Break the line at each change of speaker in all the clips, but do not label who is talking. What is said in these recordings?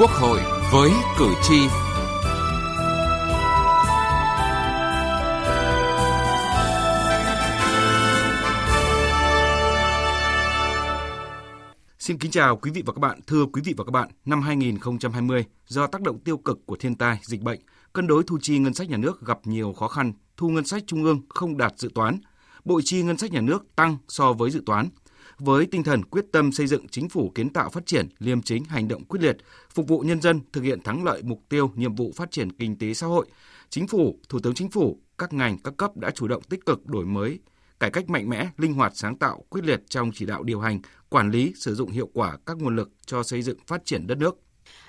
Quốc hội với cử tri. Xin kính chào quý vị và các bạn. Thưa quý vị và các bạn, năm 2020, do tác động tiêu cực của thiên tai, dịch bệnh, cân đối thu chi ngân sách nhà nước gặp nhiều khó khăn, thu ngân sách trung ương không đạt dự toán, bộ chi ngân sách nhà nước tăng so với dự toán. Với tinh thần quyết tâm xây dựng chính phủ kiến tạo phát triển, liêm chính, hành động quyết liệt, phục vụ nhân dân, thực hiện thắng lợi mục tiêu, nhiệm vụ phát triển kinh tế xã hội, Chính phủ, Thủ tướng Chính phủ, các ngành, các cấp đã chủ động tích cực đổi mới, cải cách mạnh mẽ, linh hoạt sáng tạo, quyết liệt trong chỉ đạo điều hành, quản lý, sử dụng hiệu quả các nguồn lực cho xây dựng phát triển đất nước.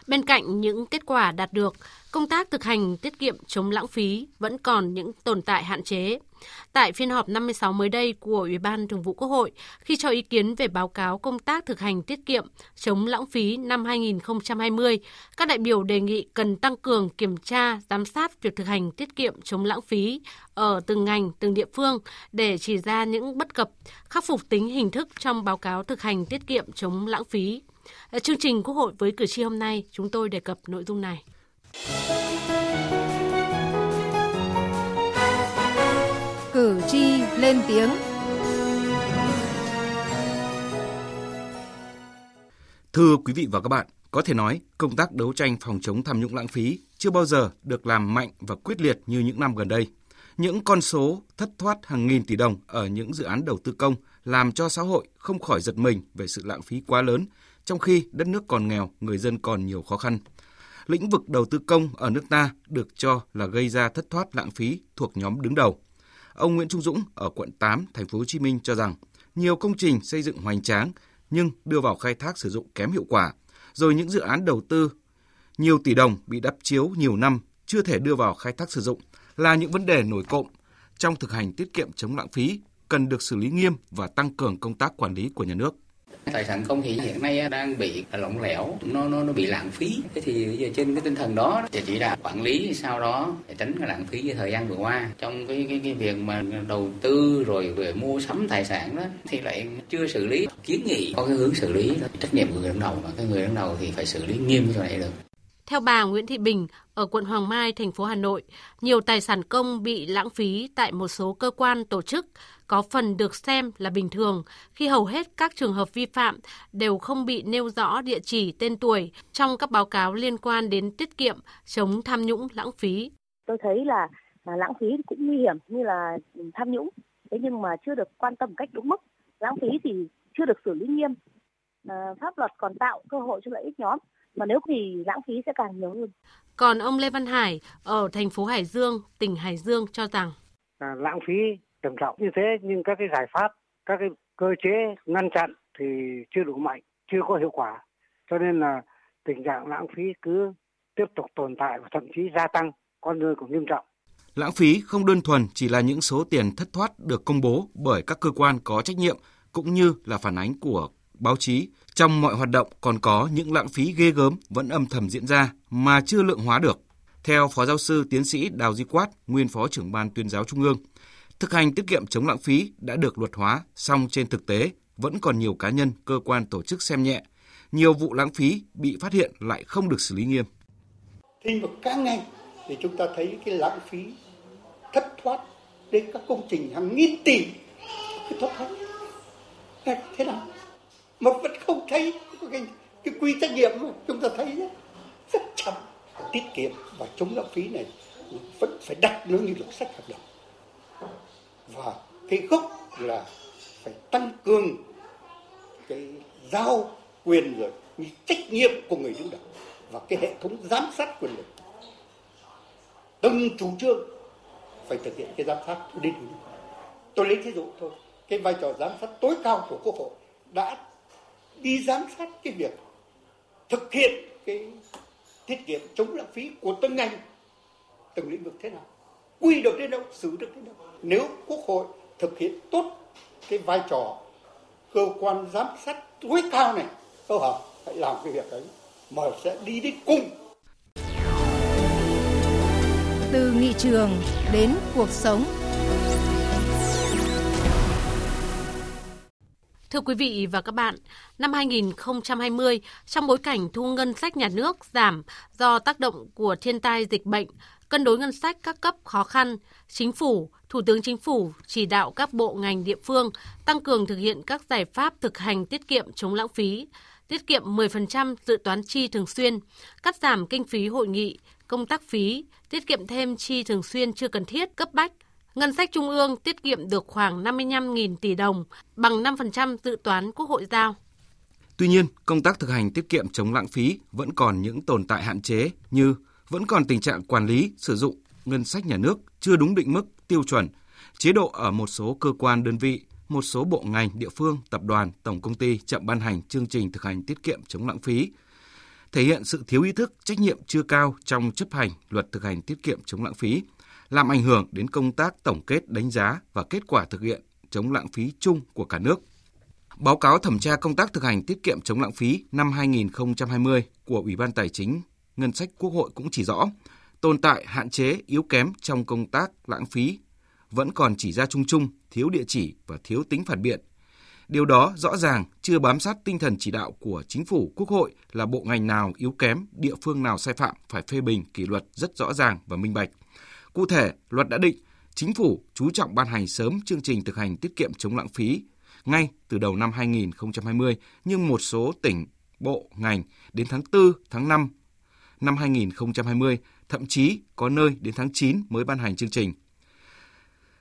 Bên cạnh những kết quả đạt được, công tác thực hành tiết kiệm chống lãng phí vẫn còn những tồn tại hạn chế. Tại phiên họp 56 mới đây của Ủy ban Thường vụ Quốc hội, khi cho ý kiến về báo cáo công tác thực hành tiết kiệm chống lãng phí năm 2020, các đại biểu đề nghị cần tăng cường kiểm tra, giám sát việc thực hành tiết kiệm chống lãng phí ở từng ngành, từng địa phương để chỉ ra những bất cập, khắc phục tính hình thức trong báo cáo thực hành tiết kiệm chống lãng phí. Chương trình Quốc hội với cử tri hôm nay, chúng tôi đề cập nội dung này.
Lên tiếng.
Thưa quý vị và các bạn, có thể nói công tác đấu tranh phòng chống tham nhũng lãng phí chưa bao giờ được làm mạnh và quyết liệt như những năm gần đây. Những con số thất thoát hàng nghìn tỷ đồng ở những dự án đầu tư công làm cho xã hội không khỏi giật mình về sự lãng phí quá lớn, trong khi đất nước còn nghèo, người dân còn nhiều khó khăn. Lĩnh vực đầu tư công ở nước ta được cho là gây ra thất thoát lãng phí thuộc nhóm đứng đầu. Ông Nguyễn Trung Dũng ở quận 8, thành phố Hồ Chí Minh cho rằng nhiều công trình xây dựng hoành tráng nhưng đưa vào khai thác sử dụng kém hiệu quả, rồi những dự án đầu tư nhiều tỷ đồng bị đắp chiếu nhiều năm chưa thể đưa vào khai thác sử dụng là những vấn đề nổi cộng trong thực hành tiết kiệm chống lãng phí cần được xử lý nghiêm và tăng cường công tác quản lý của nhà nước.
Tài sản công thì hiện nay đang bị lỏng lẻo, nó nó nó bị lãng phí. Thế thì giờ trên cái tinh thần đó thì chỉ đạo quản lý sau đó để tránh cái lãng phí như thời gian vừa qua trong cái cái cái việc mà đầu tư rồi về mua sắm tài sản đó thì lại chưa xử lý kiến nghị có cái hướng xử lý đó. trách nhiệm của người đứng đầu và cái người đứng đầu thì phải xử lý nghiêm cái này được.
Theo bà Nguyễn Thị Bình, ở quận Hoàng Mai, thành phố Hà Nội, nhiều tài sản công bị lãng phí tại một số cơ quan tổ chức có phần được xem là bình thường khi hầu hết các trường hợp vi phạm đều không bị nêu rõ địa chỉ tên tuổi trong các báo cáo liên quan đến tiết kiệm, chống tham nhũng lãng phí.
Tôi thấy là, là lãng phí cũng nguy hiểm như là tham nhũng, thế nhưng mà chưa được quan tâm cách đúng mức. Lãng phí thì chưa được xử lý nghiêm. À, pháp luật còn tạo cơ hội cho lợi ích nhóm mà nếu thì lãng phí sẽ càng nhiều hơn.
Còn ông Lê Văn Hải ở thành phố Hải Dương, tỉnh Hải Dương cho rằng
à, lãng phí trầm trọng như thế nhưng các cái giải pháp, các cái cơ chế ngăn chặn thì chưa đủ mạnh, chưa có hiệu quả. Cho nên là tình trạng lãng phí cứ tiếp tục tồn tại và thậm chí gia tăng, con người cũng nghiêm trọng.
Lãng phí không đơn thuần chỉ là những số tiền thất thoát được công bố bởi các cơ quan có trách nhiệm cũng như là phản ánh của báo chí. Trong mọi hoạt động còn có những lãng phí ghê gớm vẫn âm thầm diễn ra mà chưa lượng hóa được. Theo Phó Giáo sư Tiến sĩ Đào Duy Quát, nguyên Phó trưởng Ban tuyên giáo Trung ương, thực hành tiết kiệm chống lãng phí đã được luật hóa, song trên thực tế vẫn còn nhiều cá nhân, cơ quan tổ chức xem nhẹ. Nhiều vụ lãng phí bị phát hiện lại không được xử lý nghiêm.
Thì vào các ngành thì chúng ta thấy cái lãng phí thất thoát đến các công trình hàng nghìn tỷ. Cái thất thoát. Thế nào? Mà vẫn không thấy cái, cái quy trách nhiệm mà chúng ta thấy rất, rất chậm. Tiết kiệm và chống lãng phí này vẫn phải đặt nó như luật sách hợp đồng và cái gốc là phải tăng cường cái giao quyền rồi như trách nhiệm của người đứng đầu và cái hệ thống giám sát quyền lực. Từng chủ trương phải thực hiện cái giám sát đến tôi lấy ví dụ thôi, cái vai trò giám sát tối cao của quốc hội đã đi giám sát cái việc thực hiện cái tiết kiệm chống lãng phí của từng ngành, từng lĩnh vực thế nào quy được đến đâu xử được đến đâu. Nếu quốc hội thực hiện tốt cái vai trò cơ quan giám sát tối cao này câu hỏi hãy làm cái việc ấy mà sẽ đi đến cùng.
Từ nghị trường đến cuộc sống.
Thưa quý vị và các bạn, năm 2020, trong bối cảnh thu ngân sách nhà nước giảm do tác động của thiên tai dịch bệnh, cân đối ngân sách các cấp khó khăn, chính phủ, Thủ tướng Chính phủ chỉ đạo các bộ ngành địa phương tăng cường thực hiện các giải pháp thực hành tiết kiệm chống lãng phí, tiết kiệm 10% dự toán chi thường xuyên, cắt giảm kinh phí hội nghị, công tác phí, tiết kiệm thêm chi thường xuyên chưa cần thiết, cấp bách, Ngân sách trung ương tiết kiệm được khoảng 55.000 tỷ đồng, bằng 5% dự toán Quốc hội giao.
Tuy nhiên, công tác thực hành tiết kiệm chống lãng phí vẫn còn những tồn tại hạn chế như vẫn còn tình trạng quản lý sử dụng ngân sách nhà nước chưa đúng định mức tiêu chuẩn, chế độ ở một số cơ quan đơn vị, một số bộ ngành, địa phương, tập đoàn, tổng công ty chậm ban hành chương trình thực hành tiết kiệm chống lãng phí, thể hiện sự thiếu ý thức, trách nhiệm chưa cao trong chấp hành luật thực hành tiết kiệm chống lãng phí, làm ảnh hưởng đến công tác tổng kết đánh giá và kết quả thực hiện chống lãng phí chung của cả nước. Báo cáo thẩm tra công tác thực hành tiết kiệm chống lãng phí năm 2020 của Ủy ban Tài chính Ngân sách Quốc hội cũng chỉ rõ, tồn tại hạn chế yếu kém trong công tác lãng phí vẫn còn chỉ ra chung chung, thiếu địa chỉ và thiếu tính phản biện. Điều đó rõ ràng chưa bám sát tinh thần chỉ đạo của chính phủ, quốc hội là bộ ngành nào yếu kém, địa phương nào sai phạm phải phê bình kỷ luật rất rõ ràng và minh bạch. Cụ thể, luật đã định chính phủ chú trọng ban hành sớm chương trình thực hành tiết kiệm chống lãng phí ngay từ đầu năm 2020, nhưng một số tỉnh, bộ, ngành đến tháng 4, tháng 5 năm 2020, thậm chí có nơi đến tháng 9 mới ban hành chương trình.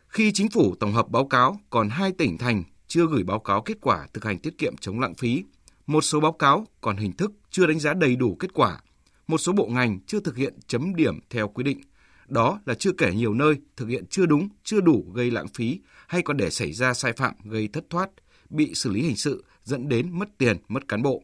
Khi chính phủ tổng hợp báo cáo, còn hai tỉnh thành chưa gửi báo cáo kết quả thực hành tiết kiệm chống lãng phí. Một số báo cáo còn hình thức chưa đánh giá đầy đủ kết quả. Một số bộ ngành chưa thực hiện chấm điểm theo quy định. Đó là chưa kể nhiều nơi thực hiện chưa đúng, chưa đủ gây lãng phí hay còn để xảy ra sai phạm gây thất thoát, bị xử lý hình sự dẫn đến mất tiền, mất cán bộ.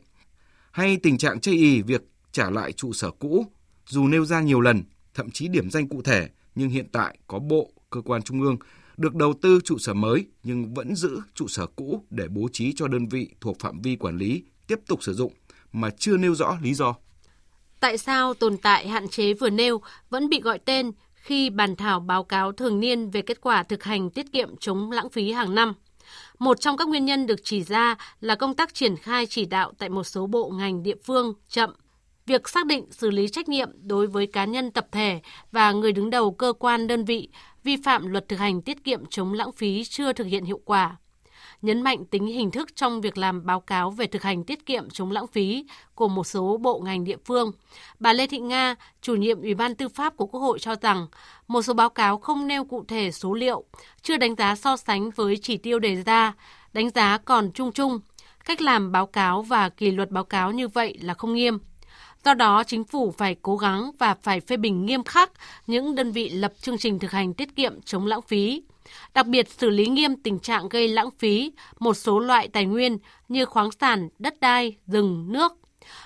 Hay tình trạng chây ý việc trả lại trụ sở cũ, dù nêu ra nhiều lần, thậm chí điểm danh cụ thể, nhưng hiện tại có bộ, cơ quan trung ương được đầu tư trụ sở mới nhưng vẫn giữ trụ sở cũ để bố trí cho đơn vị thuộc phạm vi quản lý tiếp tục sử dụng mà chưa nêu rõ lý do.
Tại sao tồn tại hạn chế vừa nêu vẫn bị gọi tên khi bàn thảo báo cáo thường niên về kết quả thực hành tiết kiệm chống lãng phí hàng năm? Một trong các nguyên nhân được chỉ ra là công tác triển khai chỉ đạo tại một số bộ ngành địa phương chậm. Việc xác định xử lý trách nhiệm đối với cá nhân tập thể và người đứng đầu cơ quan đơn vị vi phạm luật thực hành tiết kiệm chống lãng phí chưa thực hiện hiệu quả nhấn mạnh tính hình thức trong việc làm báo cáo về thực hành tiết kiệm chống lãng phí của một số bộ ngành địa phương. Bà Lê Thị Nga, chủ nhiệm Ủy ban Tư pháp của Quốc hội cho rằng, một số báo cáo không nêu cụ thể số liệu, chưa đánh giá so sánh với chỉ tiêu đề ra, đánh giá còn chung chung. Cách làm báo cáo và kỷ luật báo cáo như vậy là không nghiêm. Do đó, chính phủ phải cố gắng và phải phê bình nghiêm khắc những đơn vị lập chương trình thực hành tiết kiệm chống lãng phí, đặc biệt xử lý nghiêm tình trạng gây lãng phí một số loại tài nguyên như khoáng sản, đất đai, rừng, nước.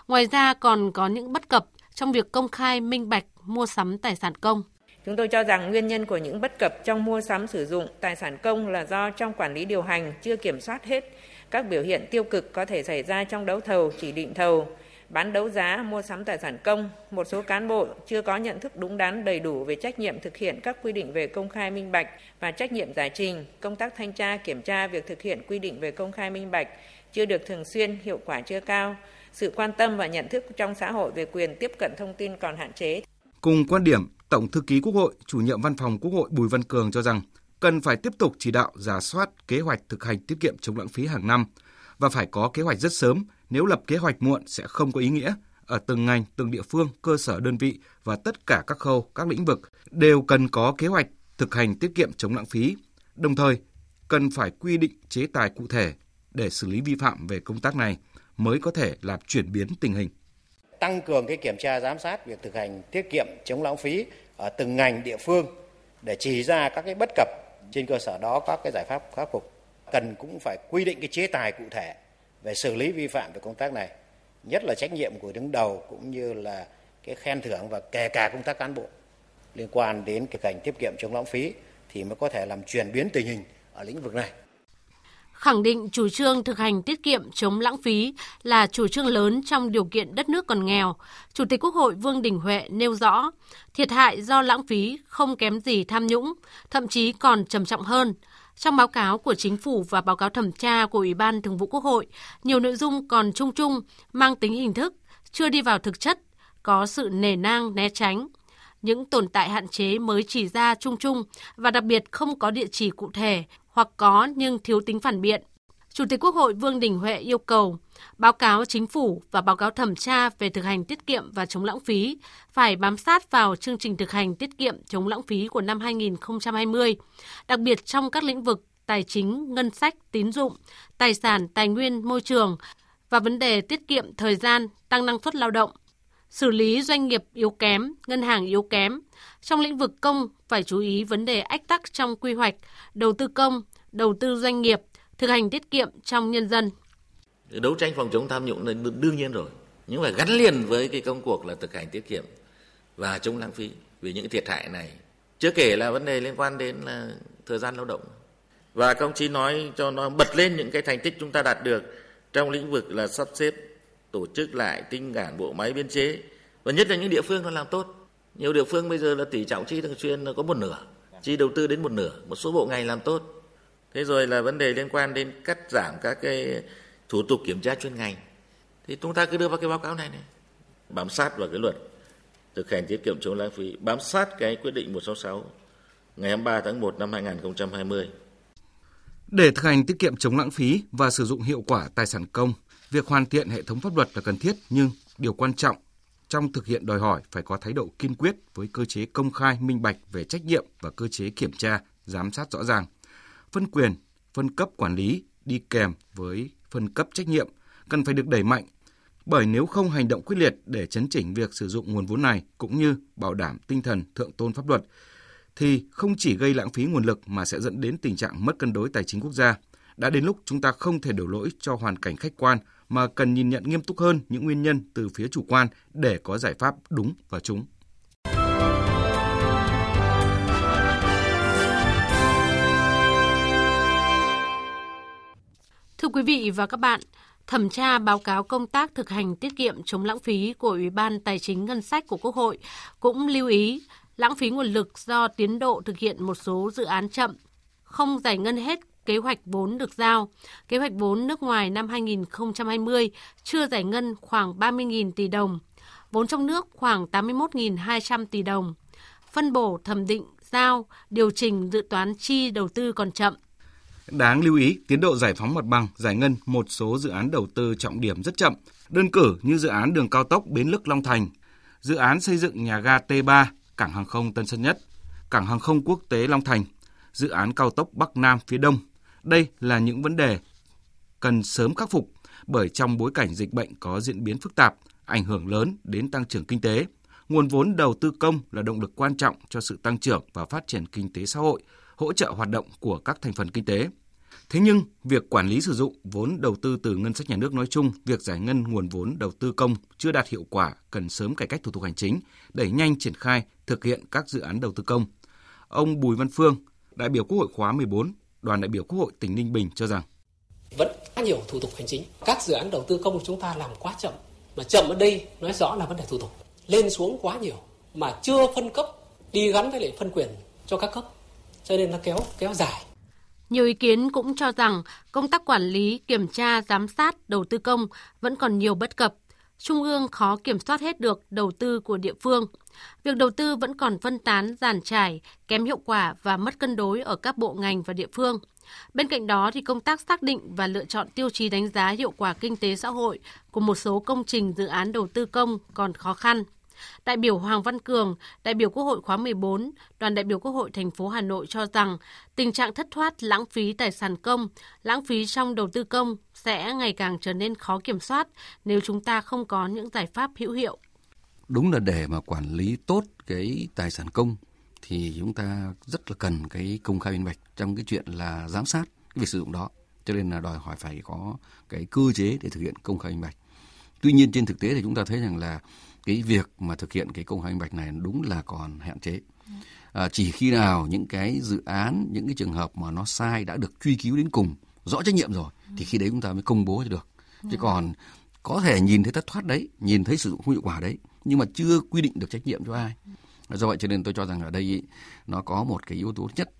Ngoài ra còn có những bất cập trong việc công khai minh bạch mua sắm tài sản công.
Chúng tôi cho rằng nguyên nhân của những bất cập trong mua sắm sử dụng tài sản công là do trong quản lý điều hành chưa kiểm soát hết các biểu hiện tiêu cực có thể xảy ra trong đấu thầu, chỉ định thầu, bán đấu giá, mua sắm tài sản công, một số cán bộ chưa có nhận thức đúng đắn đầy đủ về trách nhiệm thực hiện các quy định về công khai minh bạch và trách nhiệm giải trình, công tác thanh tra kiểm tra việc thực hiện quy định về công khai minh bạch chưa được thường xuyên, hiệu quả chưa cao, sự quan tâm và nhận thức trong xã hội về quyền tiếp cận thông tin còn hạn chế.
Cùng quan điểm, Tổng thư ký Quốc hội, chủ nhiệm Văn phòng Quốc hội Bùi Văn Cường cho rằng cần phải tiếp tục chỉ đạo giả soát kế hoạch thực hành tiết kiệm chống lãng phí hàng năm và phải có kế hoạch rất sớm nếu lập kế hoạch muộn sẽ không có ý nghĩa. Ở từng ngành, từng địa phương, cơ sở đơn vị và tất cả các khâu, các lĩnh vực đều cần có kế hoạch thực hành tiết kiệm chống lãng phí. Đồng thời, cần phải quy định chế tài cụ thể để xử lý vi phạm về công tác này mới có thể làm chuyển biến tình hình.
Tăng cường cái kiểm tra giám sát việc thực hành tiết kiệm chống lãng phí ở từng ngành địa phương để chỉ ra các cái bất cập trên cơ sở đó các cái giải pháp khắc phục cần cũng phải quy định cái chế tài cụ thể về xử lý vi phạm về công tác này nhất là trách nhiệm của đứng đầu cũng như là cái khen thưởng và kể cả công tác cán bộ liên quan đến cái cảnh tiết kiệm chống lãng phí thì mới có thể làm chuyển biến tình hình ở lĩnh vực này.
Khẳng định chủ trương thực hành tiết kiệm chống lãng phí là chủ trương lớn trong điều kiện đất nước còn nghèo, Chủ tịch Quốc hội Vương Đình Huệ nêu rõ, thiệt hại do lãng phí không kém gì tham nhũng, thậm chí còn trầm trọng hơn. Trong báo cáo của chính phủ và báo cáo thẩm tra của Ủy ban Thường vụ Quốc hội, nhiều nội dung còn chung chung, mang tính hình thức, chưa đi vào thực chất, có sự nề nang né tránh. Những tồn tại hạn chế mới chỉ ra chung chung và đặc biệt không có địa chỉ cụ thể hoặc có nhưng thiếu tính phản biện. Chủ tịch Quốc hội Vương Đình Huệ yêu cầu báo cáo chính phủ và báo cáo thẩm tra về thực hành tiết kiệm và chống lãng phí phải bám sát vào chương trình thực hành tiết kiệm chống lãng phí của năm 2020, đặc biệt trong các lĩnh vực tài chính, ngân sách, tín dụng, tài sản, tài nguyên, môi trường và vấn đề tiết kiệm thời gian, tăng năng suất lao động, xử lý doanh nghiệp yếu kém, ngân hàng yếu kém. Trong lĩnh vực công phải chú ý vấn đề ách tắc trong quy hoạch, đầu tư công, đầu tư doanh nghiệp, thực hành tiết kiệm trong nhân dân.
Đấu tranh phòng chống tham nhũng là đương nhiên rồi, nhưng phải gắn liền với cái công cuộc là thực hành tiết kiệm và chống lãng phí vì những thiệt hại này. Chưa kể là vấn đề liên quan đến là thời gian lao động. Và công chí nói cho nó bật lên những cái thành tích chúng ta đạt được trong lĩnh vực là sắp xếp tổ chức lại tinh giản bộ máy biên chế và nhất là những địa phương nó làm tốt nhiều địa phương bây giờ là tỷ trọng chi thường xuyên nó có một nửa chi đầu tư đến một nửa một số bộ ngành làm tốt thế rồi là vấn đề liên quan đến cắt giảm các cái thủ tục kiểm tra chuyên ngành thì chúng ta cứ đưa vào cái báo cáo này này bám sát vào cái luật thực hành tiết kiệm chống lãng phí bám sát cái quyết định 166 ngày 23 tháng 1 năm 2020
để thực hành tiết kiệm chống lãng phí và sử dụng hiệu quả tài sản công Việc hoàn thiện hệ thống pháp luật là cần thiết nhưng điều quan trọng trong thực hiện đòi hỏi phải có thái độ kiên quyết với cơ chế công khai minh bạch về trách nhiệm và cơ chế kiểm tra, giám sát rõ ràng. Phân quyền, phân cấp quản lý đi kèm với phân cấp trách nhiệm cần phải được đẩy mạnh bởi nếu không hành động quyết liệt để chấn chỉnh việc sử dụng nguồn vốn này cũng như bảo đảm tinh thần thượng tôn pháp luật thì không chỉ gây lãng phí nguồn lực mà sẽ dẫn đến tình trạng mất cân đối tài chính quốc gia. Đã đến lúc chúng ta không thể đổ lỗi cho hoàn cảnh khách quan mà cần nhìn nhận nghiêm túc hơn những nguyên nhân từ phía chủ quan để có giải pháp đúng và trúng.
Thưa quý vị và các bạn, thẩm tra báo cáo công tác thực hành tiết kiệm chống lãng phí của Ủy ban Tài chính Ngân sách của Quốc hội cũng lưu ý lãng phí nguồn lực do tiến độ thực hiện một số dự án chậm, không giải ngân hết kế hoạch vốn được giao. Kế hoạch vốn nước ngoài năm 2020 chưa giải ngân khoảng 30.000 tỷ đồng, vốn trong nước khoảng 81.200 tỷ đồng. Phân bổ thẩm định, giao, điều chỉnh dự toán chi đầu tư còn chậm.
Đáng lưu ý, tiến độ giải phóng mặt bằng, giải ngân một số dự án đầu tư trọng điểm rất chậm. Đơn cử như dự án đường cao tốc Bến Lức Long Thành, dự án xây dựng nhà ga T3, cảng hàng không Tân Sơn Nhất, cảng hàng không quốc tế Long Thành, dự án cao tốc Bắc Nam phía Đông, đây là những vấn đề cần sớm khắc phục bởi trong bối cảnh dịch bệnh có diễn biến phức tạp, ảnh hưởng lớn đến tăng trưởng kinh tế. Nguồn vốn đầu tư công là động lực quan trọng cho sự tăng trưởng và phát triển kinh tế xã hội, hỗ trợ hoạt động của các thành phần kinh tế. Thế nhưng, việc quản lý sử dụng vốn đầu tư từ ngân sách nhà nước nói chung, việc giải ngân nguồn vốn đầu tư công chưa đạt hiệu quả, cần sớm cải cách thủ tục hành chính, đẩy nhanh triển khai thực hiện các dự án đầu tư công. Ông Bùi Văn Phương, đại biểu Quốc hội khóa 14 đoàn đại biểu Quốc hội tỉnh Ninh Bình cho rằng
vẫn quá nhiều thủ tục hành chính. Các dự án đầu tư công của chúng ta làm quá chậm. Mà chậm ở đây nói rõ là vấn đề thủ tục. Lên xuống quá nhiều mà chưa phân cấp đi gắn với lại phân quyền cho các cấp. Cho nên nó kéo kéo dài.
Nhiều ý kiến cũng cho rằng công tác quản lý, kiểm tra, giám sát đầu tư công vẫn còn nhiều bất cập. Trung ương khó kiểm soát hết được đầu tư của địa phương. Việc đầu tư vẫn còn phân tán, giàn trải, kém hiệu quả và mất cân đối ở các bộ ngành và địa phương. Bên cạnh đó thì công tác xác định và lựa chọn tiêu chí đánh giá hiệu quả kinh tế xã hội của một số công trình dự án đầu tư công còn khó khăn. Đại biểu Hoàng Văn Cường, đại biểu Quốc hội khóa 14, đoàn đại biểu Quốc hội thành phố Hà Nội cho rằng tình trạng thất thoát lãng phí tài sản công, lãng phí trong đầu tư công sẽ ngày càng trở nên khó kiểm soát nếu chúng ta không có những giải pháp hữu hiệu.
Đúng là để mà quản lý tốt cái tài sản công thì chúng ta rất là cần cái công khai minh bạch trong cái chuyện là giám sát cái việc sử dụng đó. Cho nên là đòi hỏi phải có cái cơ chế để thực hiện công khai minh bạch. Tuy nhiên trên thực tế thì chúng ta thấy rằng là cái việc mà thực hiện cái công khai minh bạch này đúng là còn hạn chế. À, chỉ khi nào những cái dự án những cái trường hợp mà nó sai đã được truy cứu đến cùng rõ trách nhiệm rồi thì khi đấy chúng ta mới công bố cho được. Chứ còn có thể nhìn thấy thất thoát đấy nhìn thấy sử dụng không hiệu quả đấy nhưng mà chưa quy định được trách nhiệm cho ai. Do vậy cho nên tôi cho rằng ở đây nó có một cái yếu tố nhất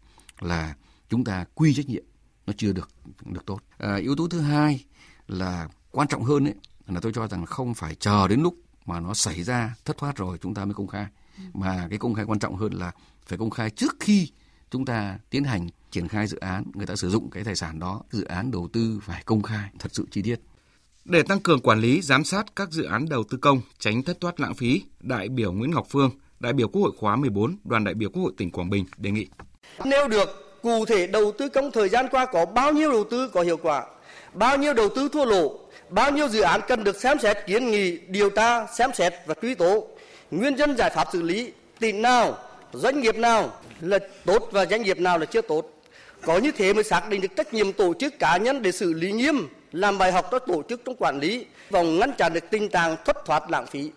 là chúng ta quy trách nhiệm nó chưa được được tốt. À, yếu tố thứ hai là quan trọng hơn ấy là tôi cho rằng không phải chờ đến lúc mà nó xảy ra thất thoát rồi chúng ta mới công khai. Mà cái công khai quan trọng hơn là phải công khai trước khi chúng ta tiến hành triển khai dự án người ta sử dụng cái tài sản đó dự án đầu tư phải công khai thật sự chi tiết.
Để tăng cường quản lý giám sát các dự án đầu tư công tránh thất thoát lãng phí đại biểu Nguyễn Ngọc Phương đại biểu Quốc hội khóa 14 đoàn đại biểu Quốc hội tỉnh Quảng Bình đề nghị.
Nêu được cụ thể đầu tư công thời gian qua có bao nhiêu đầu tư có hiệu quả? Bao nhiêu đầu tư thua lỗ bao nhiêu dự án cần được xem xét, kiến nghị, điều tra, xem xét và truy tố. Nguyên nhân giải pháp xử lý, tỉnh nào, doanh nghiệp nào là tốt và doanh nghiệp nào là chưa tốt. Có như thế mới xác định được trách nhiệm tổ chức cá nhân để xử lý nghiêm, làm bài học cho tổ chức trong quản lý và ngăn chặn được tình trạng thất thoát lãng phí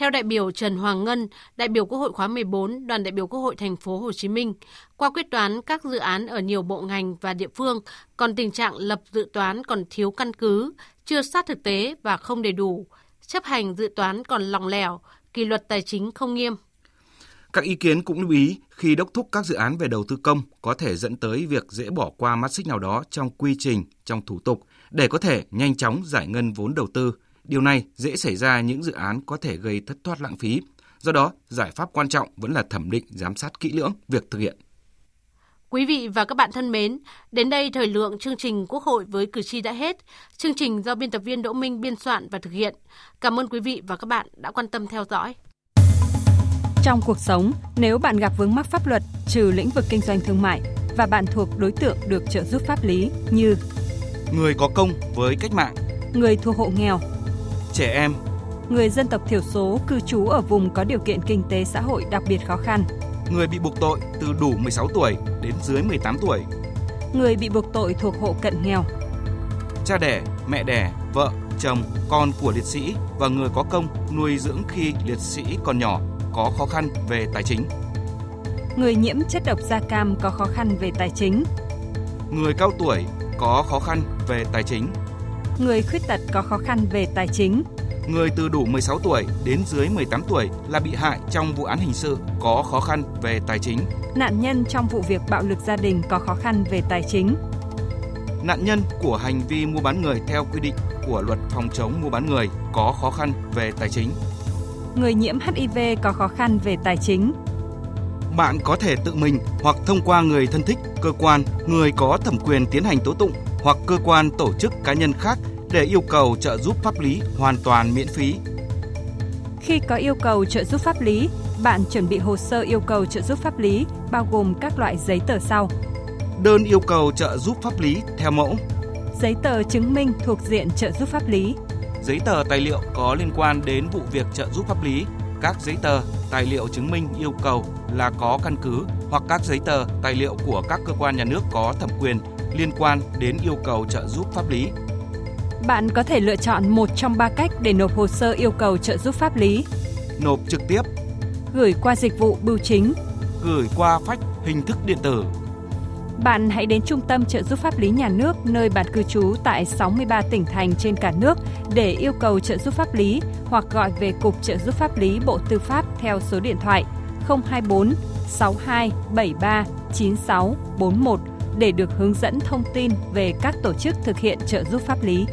theo đại biểu Trần Hoàng Ngân, đại biểu Quốc hội khóa 14, đoàn đại biểu Quốc hội thành phố Hồ Chí Minh, qua quyết toán các dự án ở nhiều bộ ngành và địa phương, còn tình trạng lập dự toán còn thiếu căn cứ, chưa sát thực tế và không đầy đủ, chấp hành dự toán còn lòng lẻo, kỷ luật tài chính không nghiêm.
Các ý kiến cũng lưu ý khi đốc thúc các dự án về đầu tư công có thể dẫn tới việc dễ bỏ qua mắt xích nào đó trong quy trình, trong thủ tục để có thể nhanh chóng giải ngân vốn đầu tư. Điều này dễ xảy ra những dự án có thể gây thất thoát lãng phí. Do đó, giải pháp quan trọng vẫn là thẩm định, giám sát kỹ lưỡng việc thực hiện.
Quý vị và các bạn thân mến, đến đây thời lượng chương trình Quốc hội với cử tri đã hết. Chương trình do biên tập viên Đỗ Minh biên soạn và thực hiện. Cảm ơn quý vị và các bạn đã quan tâm theo dõi.
Trong cuộc sống, nếu bạn gặp vướng mắc pháp luật trừ lĩnh vực kinh doanh thương mại và bạn thuộc đối tượng được trợ giúp pháp lý như
người có công với cách mạng,
người thuộc hộ nghèo,
trẻ em,
người dân tộc thiểu số cư trú ở vùng có điều kiện kinh tế xã hội đặc biệt khó khăn,
người bị buộc tội từ đủ 16 tuổi đến dưới 18 tuổi,
người bị buộc tội thuộc hộ cận nghèo,
cha đẻ, mẹ đẻ, vợ, chồng, con của liệt sĩ và người có công nuôi dưỡng khi liệt sĩ còn nhỏ có khó khăn về tài chính.
Người nhiễm chất độc da cam có khó khăn về tài chính.
Người cao tuổi có khó khăn về tài chính.
Người khuyết tật có khó khăn về tài chính.
Người từ đủ 16 tuổi đến dưới 18 tuổi là bị hại trong vụ án hình sự có khó khăn về tài chính.
Nạn nhân trong vụ việc bạo lực gia đình có khó khăn về tài chính.
Nạn nhân của hành vi mua bán người theo quy định của luật phòng chống mua bán người có khó khăn về tài chính
người nhiễm HIV có khó khăn về tài chính.
Bạn có thể tự mình hoặc thông qua người thân thích, cơ quan, người có thẩm quyền tiến hành tố tụng hoặc cơ quan tổ chức cá nhân khác để yêu cầu trợ giúp pháp lý hoàn toàn miễn phí.
Khi có yêu cầu trợ giúp pháp lý, bạn chuẩn bị hồ sơ yêu cầu trợ giúp pháp lý bao gồm các loại giấy tờ sau.
Đơn yêu cầu trợ giúp pháp lý theo mẫu.
Giấy tờ chứng minh thuộc diện trợ giúp pháp lý
giấy tờ tài liệu có liên quan đến vụ việc trợ giúp pháp lý, các giấy tờ, tài liệu chứng minh yêu cầu là có căn cứ hoặc các giấy tờ, tài liệu của các cơ quan nhà nước có thẩm quyền liên quan đến yêu cầu trợ giúp pháp lý.
Bạn có thể lựa chọn một trong ba cách để nộp hồ sơ yêu cầu trợ giúp pháp lý.
Nộp trực tiếp,
gửi qua dịch vụ bưu chính,
gửi qua phách hình thức điện tử
bạn hãy đến Trung tâm trợ giúp pháp lý nhà nước nơi bạn cư trú tại 63 tỉnh thành trên cả nước để yêu cầu trợ giúp pháp lý hoặc gọi về Cục Trợ giúp pháp lý Bộ Tư pháp theo số điện thoại 024 62 73 96 41 để được hướng dẫn thông tin về các tổ chức thực hiện trợ giúp pháp lý.